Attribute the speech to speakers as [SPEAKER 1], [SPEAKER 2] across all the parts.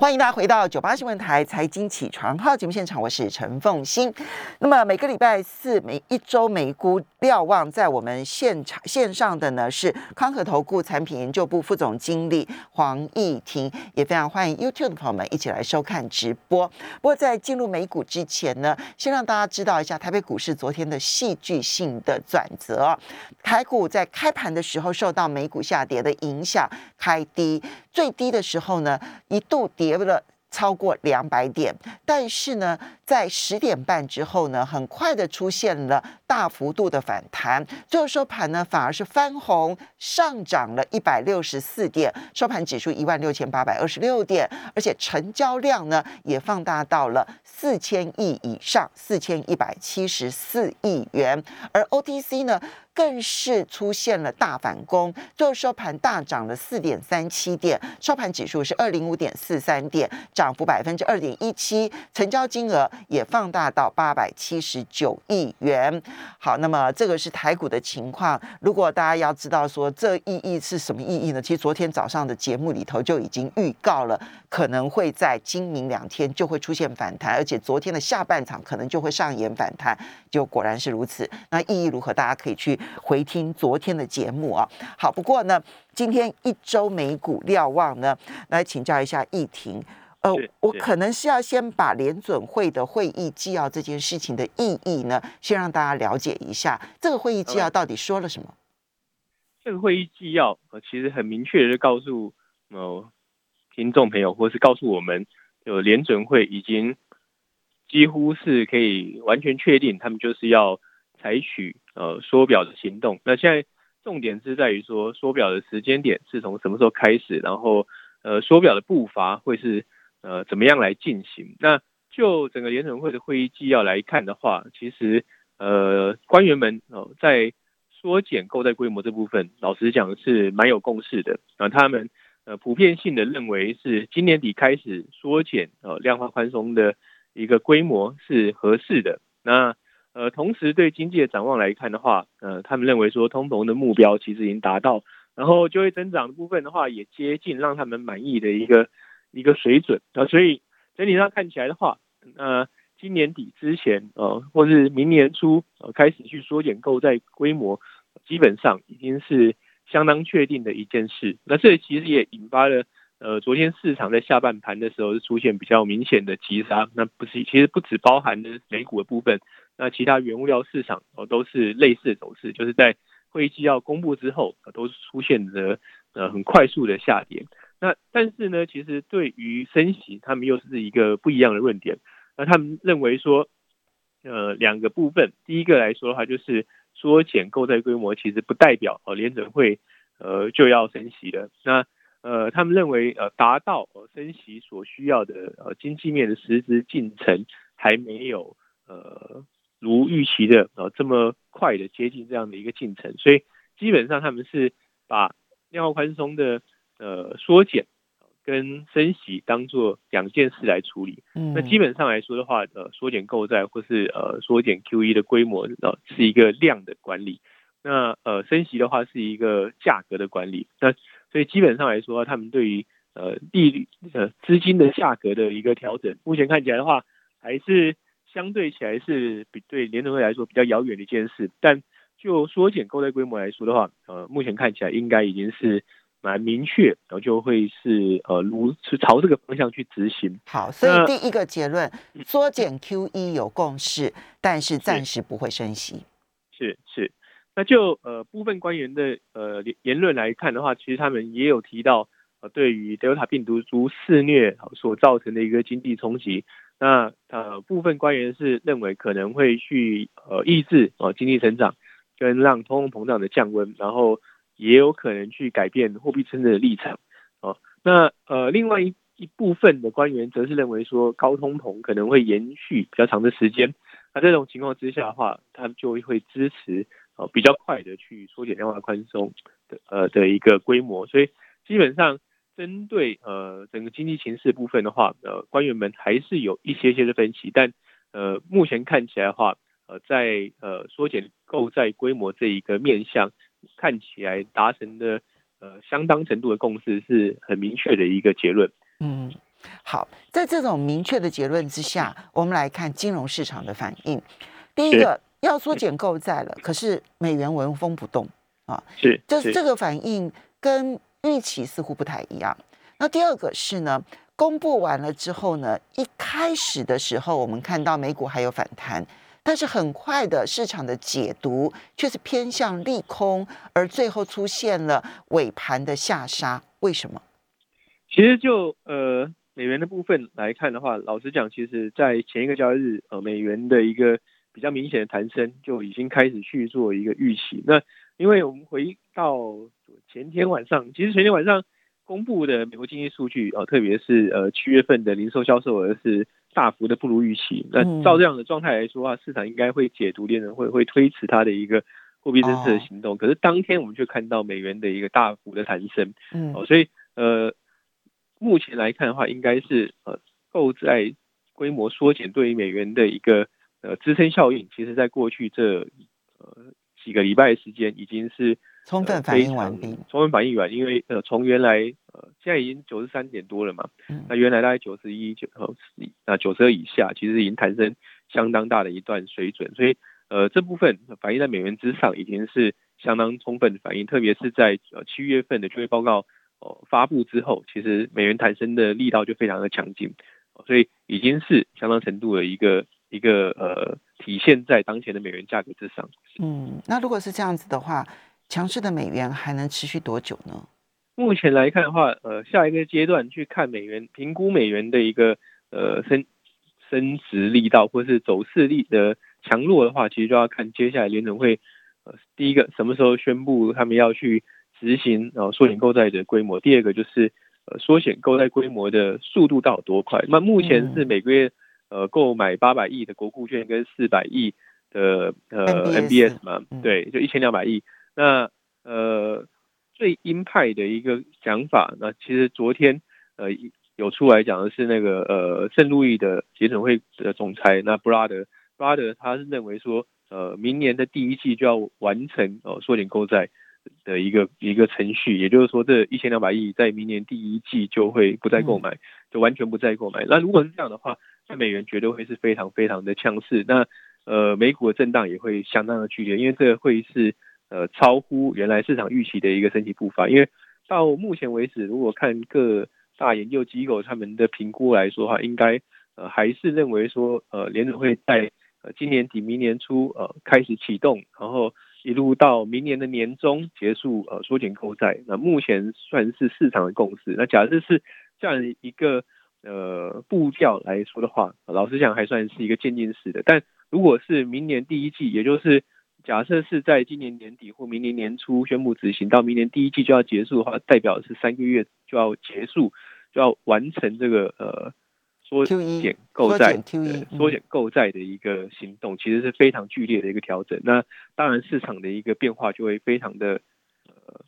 [SPEAKER 1] 欢迎大家回到九八新闻台财经起床号节目现场，我是陈凤欣。那么每个礼拜四每一周美股瞭望，在我们现场线上的呢是康和投顾产品研究部副总经理黄义婷，也非常欢迎 YouTube 的朋友们一起来收看直播。不过在进入美股之前呢，先让大家知道一下台北股市昨天的戏剧性的转折。台股在开盘的时候受到美股下跌的影响，开低。最低的时候呢，一度跌了超过两百点，但是呢，在十点半之后呢，很快的出现了大幅度的反弹，最后收盘呢，反而是翻红，上涨了一百六十四点，收盘指数一万六千八百二十六点，而且成交量呢也放大到了四千亿以上，四千一百七十四亿元，而 OTC 呢。更是出现了大反攻，最后收盘大涨了四点三七点，收盘指数是二零五点四三点，涨幅百分之二点一七，成交金额也放大到八百七十九亿元。好，那么这个是台股的情况。如果大家要知道说这意义是什么意义呢？其实昨天早上的节目里头就已经预告了，可能会在今明两天就会出现反弹，而且昨天的下半场可能就会上演反弹，就果然是如此。那意义如何？大家可以去。回听昨天的节目啊，好，不过呢，今天一周美股瞭望呢，来请教一下易婷，呃，我可能是要先把联准会的会议纪要这件事情的意义呢，先让大家了解一下，这个会议纪要到底说了什么？
[SPEAKER 2] 这个会议纪要呃，其实很明确的告诉呃听众朋友，或是告诉我们，有联准会已经几乎是可以完全确定，他们就是要。采取呃缩表的行动，那现在重点是在于说缩表的时间点是从什么时候开始，然后呃缩表的步伐会是呃怎么样来进行？那就整个联准会的会议纪要来看的话，其实呃官员们哦在缩减购债规模这部分，老实讲是蛮有共识的啊，他们呃普遍性的认为是今年底开始缩减呃量化宽松的一个规模是合适的，那。呃，同时对经济的展望来看的话，呃，他们认为说通膨的目标其实已经达到，然后就业增长的部分的话也接近让他们满意的一个一个水准啊，所以整体上看起来的话，呃，今年底之前呃，或是明年初呃开始去缩减购债规模，基本上已经是相当确定的一件事。那这其实也引发了呃昨天市场在下半盘的时候出现比较明显的急杀，那不是其实不止包含的美股的部分。那其他原物料市场哦都是类似的走势，就是在会议纪要公布之后，都出现的呃很快速的下跌。那但是呢，其实对于升息，他们又是一个不一样的论点。那他们认为说，呃两个部分，第一个来说的话，就是缩减购债规模，其实不代表哦联准会呃就要升息了。那呃他们认为呃达到呃升息所需要的呃经济面的实质进程还没有呃。如预期的呃这么快的接近这样的一个进程，所以基本上他们是把量化宽松的呃缩减跟升息当做两件事来处理。嗯，那基本上来说的话，呃缩减购债或是呃缩减 QE 的规模呃是一个量的管理，那呃升息的话是一个价格的管理。那所以基本上来说，他们对于呃利率呃资金的价格的一个调整，目前看起来的话还是。相对起来是比对联储会来说比较遥远的一件事，但就缩减购债规模来说的话，呃，目前看起来应该已经是蛮明确，然后就会是呃，如是朝这个方向去执行。
[SPEAKER 1] 好，所以第一个结论，缩减 QE 有共识，但是暂时不会升息。
[SPEAKER 2] 是是，那就呃部分官员的呃言论来看的话，其实他们也有提到，呃，对于 Delta 病毒株肆虐所造成的一个经济冲击。那呃，部分官员是认为可能会去呃抑制呃经济成长，跟让通货膨胀的降温，然后也有可能去改变货币政策的立场哦。那呃，另外一一部分的官员则是认为说高通膨可能会延续比较长的时间。那这种情况之下的话，他就会支持哦比较快的去缩减量化宽松的呃的一个规模。所以基本上。针对呃整个经济形势部分的话，呃官员们还是有一些些的分歧，但呃目前看起来的话，呃在呃缩减购债规模这一个面向，看起来达成的呃相当程度的共识是很明确的一个结论。
[SPEAKER 1] 嗯，好，在这种明确的结论之下，我们来看金融市场的反应。第一个要缩减购债了，可是美元纹风不动啊，
[SPEAKER 2] 是，
[SPEAKER 1] 就是这个反应跟预期似乎不太一样。那第二个是呢，公布完了之后呢，一开始的时候我们看到美股还有反弹，但是很快的市场的解读却是偏向利空，而最后出现了尾盘的下杀。为什么？
[SPEAKER 2] 其实就呃美元的部分来看的话，老实讲，其实在前一个交易日，呃美元的一个比较明显的弹升就已经开始去做一个预期。那因为我们回到前天晚上，其实前天晚上。公布的美国经济数据，呃，特别是呃七月份的零售销售额是大幅的不如预期。那照这样的状态来说啊，市场应该会解读联储会会推迟它的一个货币政策的行动。可是当天我们却看到美元的一个大幅的弹升，嗯，哦，所以呃，目前来看的话，应该是呃购债规模缩减对于美元的一个呃支撑效应，其实在过去这呃几个礼拜时间已经是。
[SPEAKER 1] 充分反应完毕，
[SPEAKER 2] 充分反应完，因为呃，从原来呃，现在已经九十三点多了嘛，那原来大概九十一九呃那九十二以下，其实已经产生相当大的一段水准，所以呃，这部分反映在美元之上，已经是相当充分的反应，特别是在呃七月份的就业报告哦发布之后，其实美元弹升的力道就非常的强劲，所以已经是相当程度的一个一个呃体现在当前的美元价格之上。
[SPEAKER 1] 嗯，那如果是这样子的话。强势的美元还能持续多久呢？
[SPEAKER 2] 目前来看的话，呃，下一个阶段去看美元，评估美元的一个呃升升值力道或是走势力的强弱的话，其实就要看接下来联准会呃第一个什么时候宣布他们要去执行呃缩减购债的规模，第二个就是呃缩减购债规模的速度到底多快。那目前是每个月呃购买八百亿的国库券跟四百亿的呃
[SPEAKER 1] MBS
[SPEAKER 2] 嘛，对，就一千两百亿。那呃最鹰派的一个想法，那其实昨天呃有出来讲的是那个呃圣路易的节省会的总裁那布拉德布拉德他是认为说呃明年的第一季就要完成哦缩减购债的一个一个程序，也就是说这一千两百亿在明年第一季就会不再购买，就完全不再购买。那如果是这样的话，那美元绝对会是非常非常的强势，那呃美股的震荡也会相当的剧烈，因为这个会是。呃，超乎原来市场预期的一个升级步伐，因为到目前为止，如果看各大研究机构他们的评估来说的话，应该呃还是认为说，呃，联准会在呃今年底、明年初呃开始启动，然后一路到明年的年中结束呃缩减购债，那目前算是市场的共识。那假设是这样一个呃步调来说的话，老实讲还算是一个渐进式的。但如果是明年第一季，也就是假设是在今年年底或明年年初宣布执行，到明年第一季就要结束的话，代表是三个月就要结束，就要完成这个呃缩减购债、缩减购债的一个行动，其实是非常剧烈的一个调整。那当然市场的一个变化就会非常的呃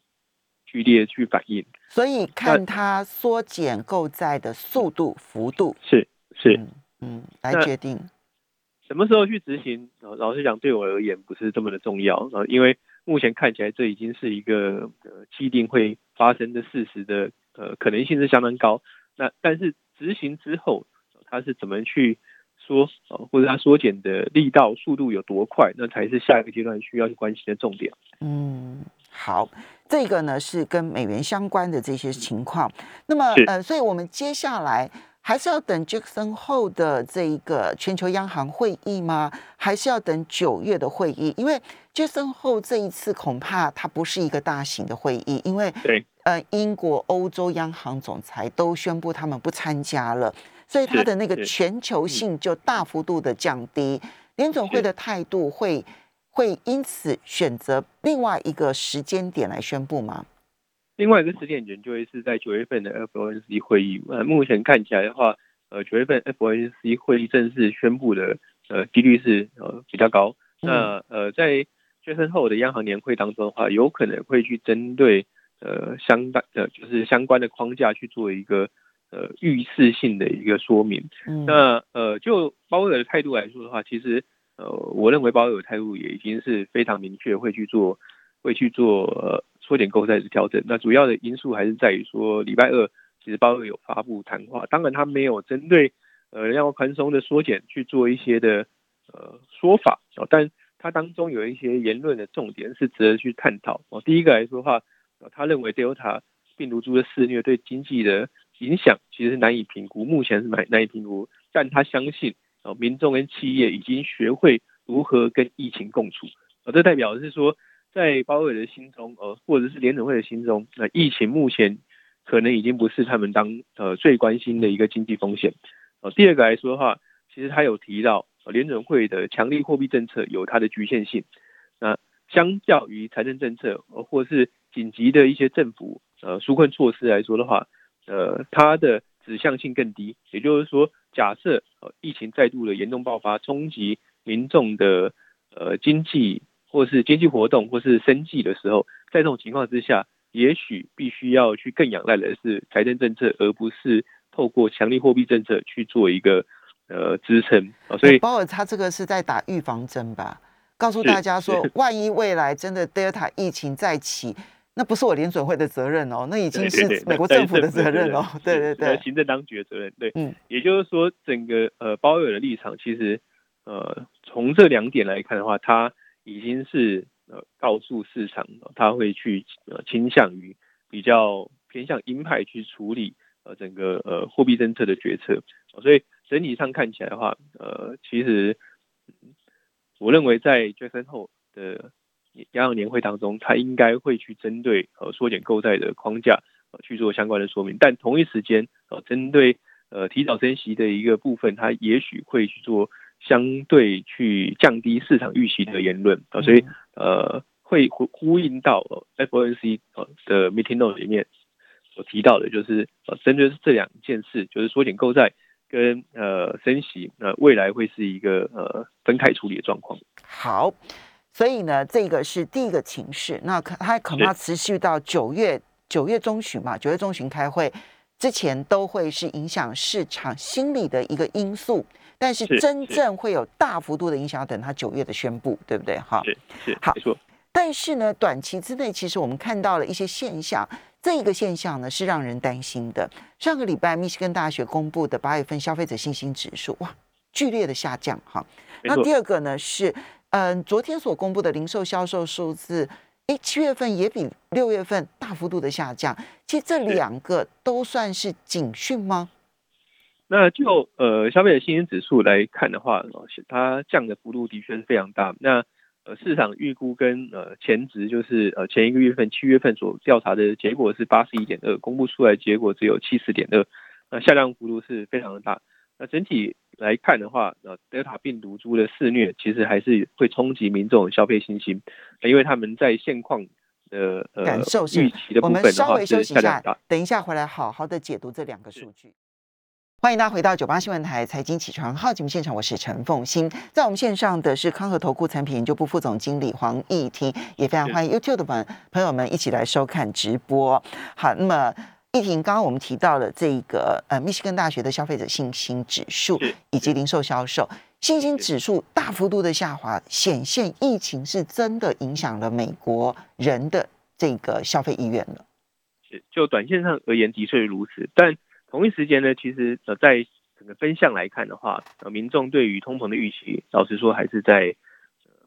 [SPEAKER 2] 剧烈去反应。
[SPEAKER 1] 所以看它缩减购债的速度、幅度
[SPEAKER 2] 是是
[SPEAKER 1] 嗯来决定。
[SPEAKER 2] 什么时候去执行？老实讲，对我而言不是这么的重要啊，因为目前看起来这已经是一个呃既定会发生的事实的呃可能性是相当高。那但是执行之后，它是怎么去缩啊，或者它缩减的力道速度有多快，那才是下一个阶段需要去关心的重点。
[SPEAKER 1] 嗯，好，这个呢是跟美元相关的这些情况。那么呃，所以我们接下来。还是要等杰克森后的这一个全球央行会议吗？还是要等九月的会议？因为杰克森后这一次恐怕它不是一个大型的会议，因为
[SPEAKER 2] 对
[SPEAKER 1] 呃英国、欧洲央行总裁都宣布他们不参加了，所以它的那个全球性就大幅度的降低。联总会的态度会会因此选择另外一个时间点来宣布吗？
[SPEAKER 2] 另外一个时间点就会是在九月份的 FOMC 会议。呃，目前看起来的话，呃，九月份 FOMC 会议正式宣布的呃几率是呃比较高。那呃，在决策后的央行年会当中的话，有可能会去针对呃相当呃就是相关的框架去做一个呃预示性的一个说明。那呃，就鲍威尔的态度来说的话，其实呃，我认为鲍威尔态度也已经是非常明确，会去做会去做。缩减购债是调整，那主要的因素还是在于说，礼拜二其实鲍尔有发布谈话，当然他没有针对呃量化宽松的缩减去做一些的呃说法哦，但他当中有一些言论的重点是值得去探讨。哦。第一个来说的话，他认为 Delta 病毒株的肆虐对经济的影响其实是难以评估，目前是难难以评估，但他相信哦，民众跟企业已经学会如何跟疫情共处，呃，这代表的是说，在鲍威尔的心中，呃，或者是联准会的心中，那疫情目前可能已经不是他们当呃最关心的一个经济风险。呃，第二个来说的话，其实他有提到。联准会的强力货币政策有它的局限性，那相较于财政政策，呃，或是紧急的一些政府呃纾困措施来说的话，呃，它的指向性更低。也就是说，假设呃疫情再度的严重爆发，冲击民众的呃经济或是经济活动或是生计的时候，在这种情况之下，也许必须要去更仰赖的是财政政策，而不是透过强力货币政策去做一个。呃，支撑所以
[SPEAKER 1] 鲍尔他这个是在打预防针吧？告诉大家说，万一未来真的 Delta 疫情再起，那不是我联准会的责任哦，那已经是美国政府的责任哦。对对对，
[SPEAKER 2] 行政当局的责任。对，嗯，也就是说，整个呃鲍尔的立场，其实呃从这两点来看的话，他已经是呃告诉市场，他会去呃倾向于比较偏向鹰派去处理呃整个呃货币政策的决策，所以。整体上看起来的话，呃，其实我认为在 Jackson 后的央行年会当中，他应该会去针对呃缩减购债的框架呃去做相关的说明，但同一时间呃针对呃提早升息的一个部分，他也许会去做相对去降低市场预期的言论啊，所以呃会呼呼应到 FOMC 呃的 Meeting Note 里面所提到的，就是呃针对这两件事，就是缩减购债。跟呃升息，那未来会是一个呃分开处理的状况。
[SPEAKER 1] 好，所以呢，这个是第一个情势，那可它可能要持续到九月九月中旬嘛？九月中旬开会之前，都会是影响市场心理的一个因素。但是真正会有大幅度的影响，要等它九月的宣布，对不对？
[SPEAKER 2] 哈，是是
[SPEAKER 1] 好。但是呢，短期之内，其实我们看到了一些现象。这个现象呢是让人担心的。上个礼拜，密西根大学公布的八月份消费者信心指数，哇，剧烈的下降哈。那第二个呢是，嗯，昨天所公布的零售销售数字，哎，七月份也比六月份大幅度的下降。其实这两个都算是警讯吗？
[SPEAKER 2] 那就呃消费者信心指数来看的话，它降的幅度的确是非常大。那呃，市场预估跟呃前值就是呃前一个月份七月份所调查的结果是八十一点二，公布出来结果只有七十点二，那下降幅度是非常的大。那整体来看的话，呃，德尔塔病毒株的肆虐其实还是会冲击民众消费信心，因为他们在现况的呃
[SPEAKER 1] 感受
[SPEAKER 2] 预期的部分的话是下。
[SPEAKER 1] 等一下回来好好的解读这两个数据。欢迎大家回到九八新闻台财经起床号节目现场，我是陈凤欣，在我们线上的是康和投顾产品研究部副总经理黄义婷，也非常欢迎 YouTube 的朋朋友们一起来收看直播。好，那么义婷，刚刚我们提到了这个呃密西根大学的消费者信心指数以及零售销售信心指数大幅度的下滑，显现疫情是真的影响了美国人的这个消费意愿了。
[SPEAKER 2] 是，就短线上而言的确如此，但。同一时间呢，其实呃，在整个分项来看的话，呃，民众对于通膨的预期，老实说还是在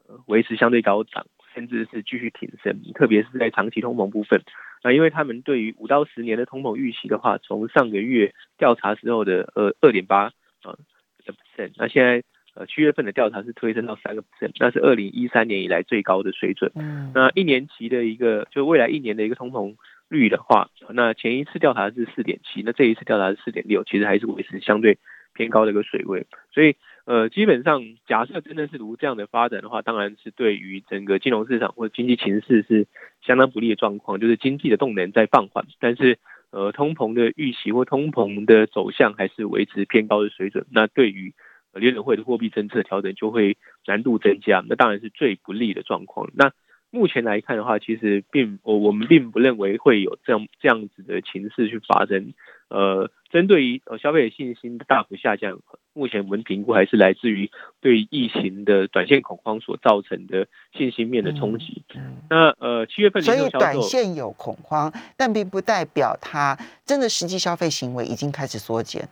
[SPEAKER 2] 呃维持相对高涨，甚至是继续挺升。特别是在长期通膨部分，那因为他们对于五到十年的通膨预期的话，从上个月调查时候的呃二点八啊的 percent，那现在呃七月份的调查是推升到三个 percent，那是二零一三年以来最高的水准。嗯，那一年期的一个就未来一年的一个通膨。率的话，那前一次调查是四点七，那这一次调查是四点六，其实还是维持相对偏高的一个水位。所以，呃，基本上假设真的是如这样的发展的话，当然是对于整个金融市场或者经济形势是相当不利的状况，就是经济的动能在放缓，但是呃，通膨的预期或通膨的走向还是维持偏高的水准。那对于联准会的货币政策调整就会难度增加，那当然是最不利的状况。那目前来看的话，其实并我我们并不认为会有这样这样子的情势去发生。呃，针对于呃消费者信心的大幅下降，目前我们评估还是来自于对疫情的短线恐慌所造成的信心面的冲击。那呃七月份
[SPEAKER 1] 所以短线有恐慌，但并不代表它真的实际消费行为已经开始缩减。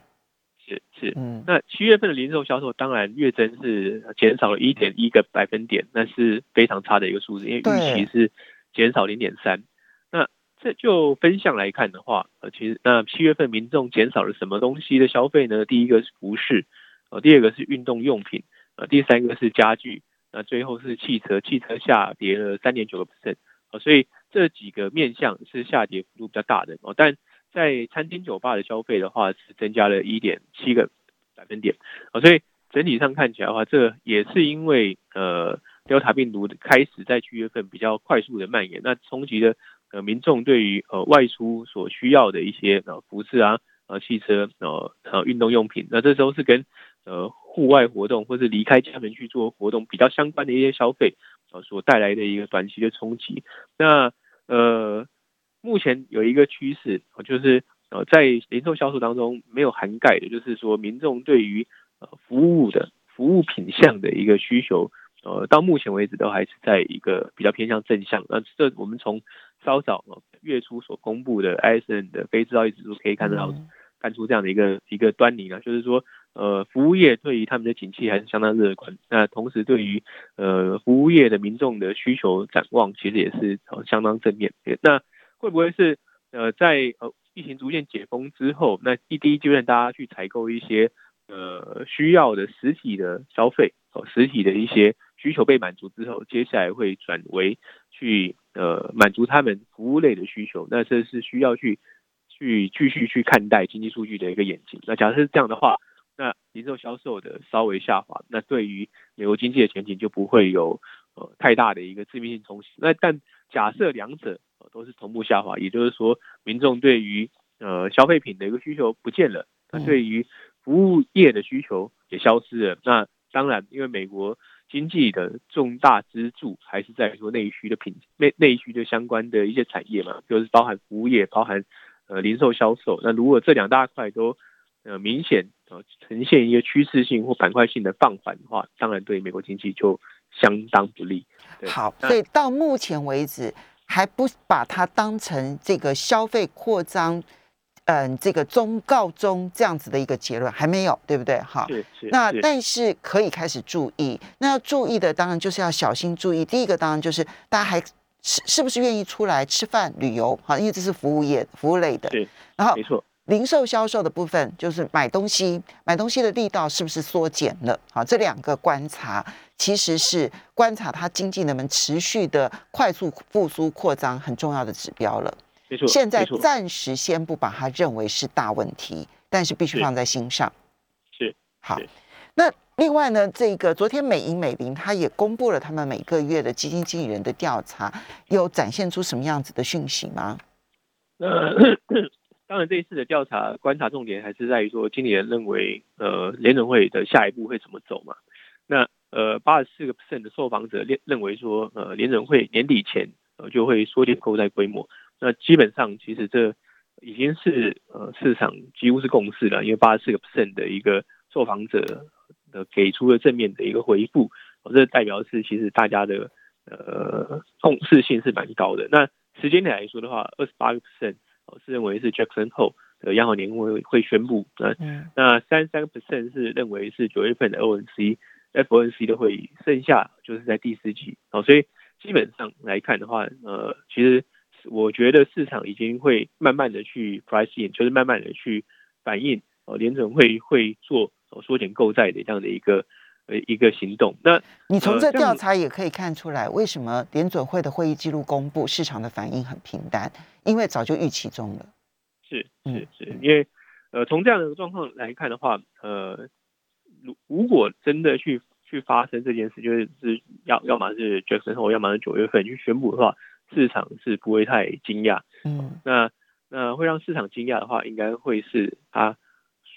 [SPEAKER 2] 是是，嗯，那七月份的零售销售当然月增是减少了一点一个百分点，那是非常差的一个数字，因为预期是减少零点三。那这就分项来看的话，呃，其实那七月份民众减少了什么东西的消费呢？第一个是服饰，呃，第二个是运动用品，呃，第三个是家具，那最后是汽车，汽车下跌了三点九个 percent，呃，所以这几个面向是下跌幅度比较大的哦，但。在餐厅酒吧的消费的话是增加了一点七个百分点啊，所以整体上看起来的话，这也是因为呃，Delta 病毒开始在七月份比较快速的蔓延，那冲击了呃民众对于呃外出所需要的一些呃服饰啊、呃汽车、呃呃运动用品，那这时候是跟呃户外活动或是离开家门去做活动比较相关的一些消费呃所带来的一个短期的冲击，那呃。目前有一个趋势，就是呃，在零售销售当中没有涵盖的，就是说民众对于呃服务的服务品项的一个需求，呃，到目前为止都还是在一个比较偏向正向。那这我们从稍早月初所公布的 ISM 的非制造业指数可以看到，看出这样的一个一个端倪呢，就是说呃，服务业对于他们的景气还是相当乐观。那同时对于呃服务业的民众的需求展望，其实也是相当正面。那会不会是呃在呃疫情逐渐解封之后，那第第一阶段大家去采购一些呃需要的实体的消费哦，实体的一些需求被满足之后，接下来会转为去呃满足他们服务类的需求，那这是需要去去继续去看待经济数据的一个演进。那假设是这样的话，那零售销售的稍微下滑，那对于美国经济的前景就不会有呃太大的一个致命性冲击。那但假设两者都是同步下滑，也就是说，民众对于呃消费品的一个需求不见了，那对于服务业的需求也消失了。那当然，因为美国经济的重大支柱还是在说内需的品内内需的相关的一些产业嘛，就是包含服务业、包含呃零售销售。那如果这两大块都呃明显呃呈现一个趋势性或板块性的放缓的话，当然对美国经济就相当不利。
[SPEAKER 1] 好，所以到目前为止。还不把它当成这个消费扩张，嗯，这个中告中这样子的一个结论还没有，对不对？哈，那但是可以开始注意。那要注意的当然就是要小心注意。第一个当然就是大家还是是不是愿意出来吃饭、旅游？哈，因为这是服务业、服务类的。
[SPEAKER 2] 对，
[SPEAKER 1] 然后
[SPEAKER 2] 没错。
[SPEAKER 1] 零售销售的部分就是买东西，买东西的力道是不是缩减了？好，这两个观察其实是观察它经济能不能持续的快速复苏扩张很重要的指标了。
[SPEAKER 2] 没错，
[SPEAKER 1] 现在暂时先不把它认为是大问题，但是必须放在心上。
[SPEAKER 2] 是
[SPEAKER 1] 好，那另外呢，这个昨天美银美林它也公布了他们每个月的基金经理人的调查，有展现出什么样子的讯息吗？
[SPEAKER 2] 呃。当然，这一次的调查观察重点还是在于说，经理人认为，呃，联准会的下一步会怎么走嘛？那呃，八十四个 percent 的受访者认认为说，呃，联准会年底前呃就会缩减购债规模。那基本上，其实这已经是呃市场几乎是共识了，因为八十四个 percent 的一个受访者的给出了正面的一个回复，这代表是其实大家的呃共识性是蛮高的。那时间点来说的话，二十八个 percent。我是认为是 Jackson Hole 的央行年会会宣布，那那三三个 percent 是认为是九月份的 O N C F O N C 的会议，剩下就是在第四季哦，所以基本上来看的话，呃，其实我觉得市场已经会慢慢的去 pricing，就是慢慢的去反映哦，联准会会做缩减购债的这样的一个呃一个行动。那
[SPEAKER 1] 你从这调查也可以看出来，为什么联准会的会议记录公布，市场的反应很平淡。因为早就预期中了，
[SPEAKER 2] 是是是，因为呃，从这样的状况来看的话，呃，如如果真的去去发生这件事，就是是要要么是 Jackson 后，要么是九月份去宣布的话，市场是不会太惊讶。嗯，那那会让市场惊讶的话，应该会是他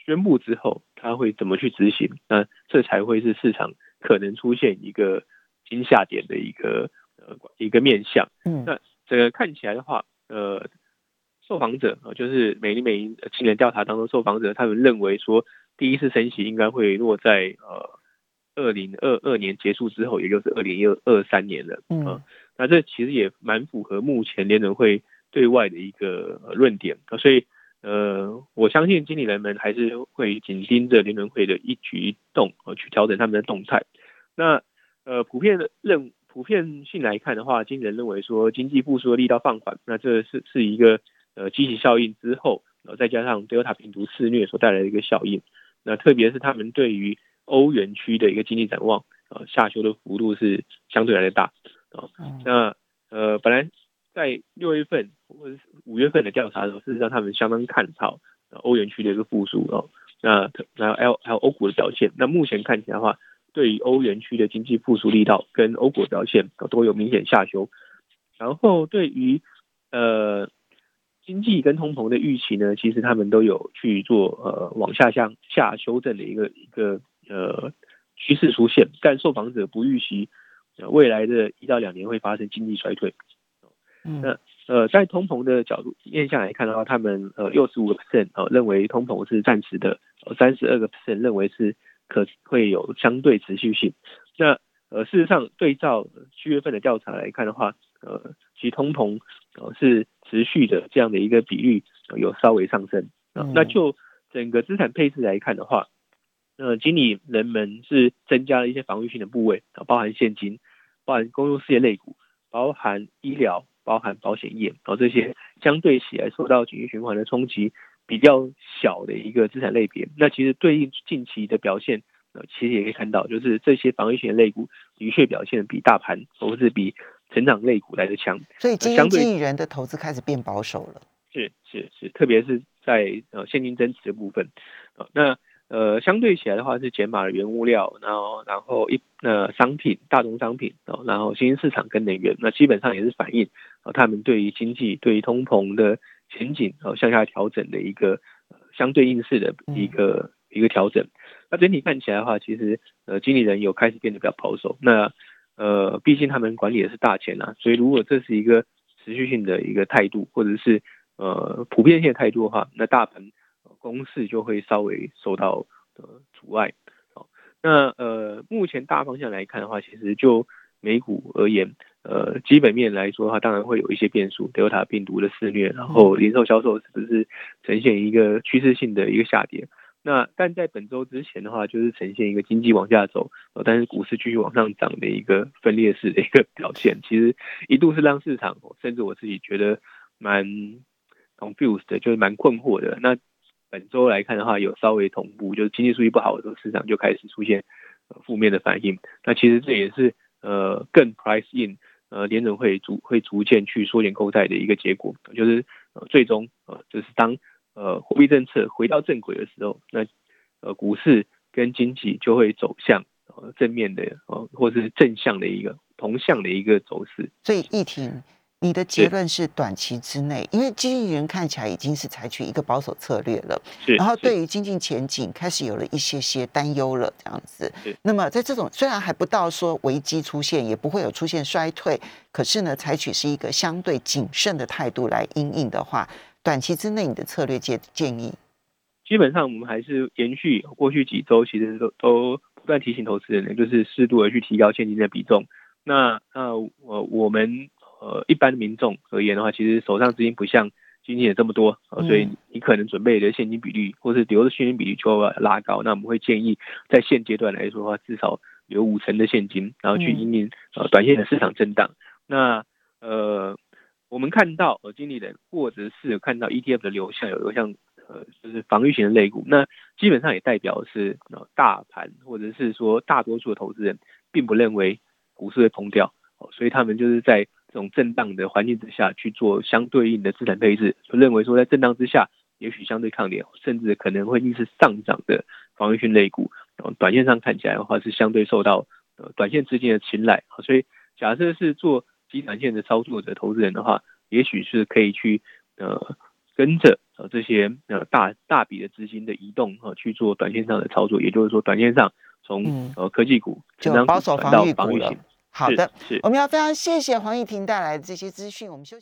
[SPEAKER 2] 宣布之后他会怎么去执行，那这才会是市场可能出现一个惊吓点的一个呃一个面向。嗯，那这个看起来的话。呃，受访者啊，就是美林美银青年调查当中受访者，他们认为说第一次升息应该会落在呃二零二二年结束之后，也就是二零二二三年了。嗯，那这其实也蛮符合目前联准会对外的一个论点啊，所以呃，我相信经理人们还是会紧盯着联准会的一举一动呃，去调整他们的动态。那呃，普遍的认。普遍性来看的话，经理人认为说经济复苏的力道放缓，那这是是一个呃积极效应之后，然后再加上 Delta 病毒肆虐所带来的一个效应。那特别是他们对于欧元区的一个经济展望，呃下修的幅度是相对来的大啊。那呃本来在六月份或者五月份的调查的时候，事实上他们相当看好欧元区的一个复苏哦。那那还有还有欧股的表现，那目前看起来的话。对于欧元区的经济复苏力道跟欧股表现都有明显下修，然后对于呃经济跟通膨的预期呢，其实他们都有去做呃往下向下修正的一个一个呃趋势出现，但受访者不预期未来的一到两年会发生经济衰退。那呃在通膨的角度面向来看的话，他们呃六十五个 percent 呃认为通膨是暂时的，三十二个 percent 认为是。可会有相对持续性。那呃，事实上，对照七月份的调查来看的话，呃，其通膨呃是持续的这样的一个比率有稍微上升。那就整个资产配置来看的话，呃，经理人们是增加了一些防御性的部位啊，包含现金、包含公用事业类股、包含医疗、包含保险业啊这些相对起来受到景气循环的冲击。比较小的一个资产类别，那其实对应近期的表现，呃，其实也可以看到，就是这些防御型的类股的确表现比大盘，或是比成长类股来的强。
[SPEAKER 1] 所以，经纪人的投资开始变保守了。
[SPEAKER 2] 是是是，特别是在呃现金增值的部分，呃，那呃相对起来的话是减码了原物料，然后然后一呃商品大宗商品，哦，然后新兴市场跟能源，那基本上也是反映呃他们对于经济对于通膨的。前景和向下调整的一个相对应式的一个一个调整，那整体看起来的话，其实呃经理人有开始变得比较保守。那呃毕竟他们管理的是大钱啊，所以如果这是一个持续性的一个态度，或者是呃普遍性的态度的话，那大盘公式就会稍微受到呃阻碍。好，那呃目前大方向来看的话，其实就美股而言。呃，基本面来说的话，当然会有一些变数，Delta 病毒的肆虐，然后零售销售是不是呈现一个趋势性的一个下跌？那但在本周之前的话，就是呈现一个经济往下走，呃，但是股市继续往上涨的一个分裂式的一个表现，其实一度是让市场甚至我自己觉得蛮 confused 的，就是蛮困惑的。那本周来看的话，有稍微同步，就是经济数据不好的时候，市场就开始出现负面的反应。那其实这也是呃更 price in。呃，联准会逐会逐渐去缩减购债的一个结果，就是呃，最终呃，就是当呃货币政策回到正轨的时候，那呃股市跟经济就会走向呃正面的呃或者是正向的一个同向的一个走势。
[SPEAKER 1] 所以，议庭。你的结论是短期之内，因为经纪人看起来已经是采取一个保守策略了，然后对于经济前景开始有了一些些担忧了，这样子。那么在这种虽然还不到说危机出现，也不会有出现衰退，可是呢，采取是一个相对谨慎的态度来应应的话，短期之内你的策略建建议，
[SPEAKER 2] 基本上我们还是延续过去几周，其实都都不断提醒投资人，就是适度的去提高现金的比重。那呃我我们。呃，一般民众而言的话，其实手上资金不像经纪人这么多，呃所以你可能准备的现金比率或是留的现金比率就要拉高。那我们会建议，在现阶段来说的话，至少留五成的现金，然后去应应呃短线的市场震荡。那呃，我们看到呃经理人或者是看到 ETF 的流向有流向呃就是防御型的类股，那基本上也代表是呃大盘或者是说大多数的投资人并不认为股市会崩掉，哦所以他们就是在。这种震荡的环境之下去做相对应的资产配置，就认为说在震荡之下，也许相对抗跌，甚至可能会逆势上涨的防御性类股，然后短线上看起来的话是相对受到呃短线资金的青睐，所以假设是做极短线的操作者投资人的话，也许是可以去呃跟着呃这些呃大大笔的资金的移动啊去做短线上的操作，也就是说短线上从呃科技股
[SPEAKER 1] 就保守防御股了。好的，我们要非常谢谢黄玉婷带来的这些资讯。我们休息。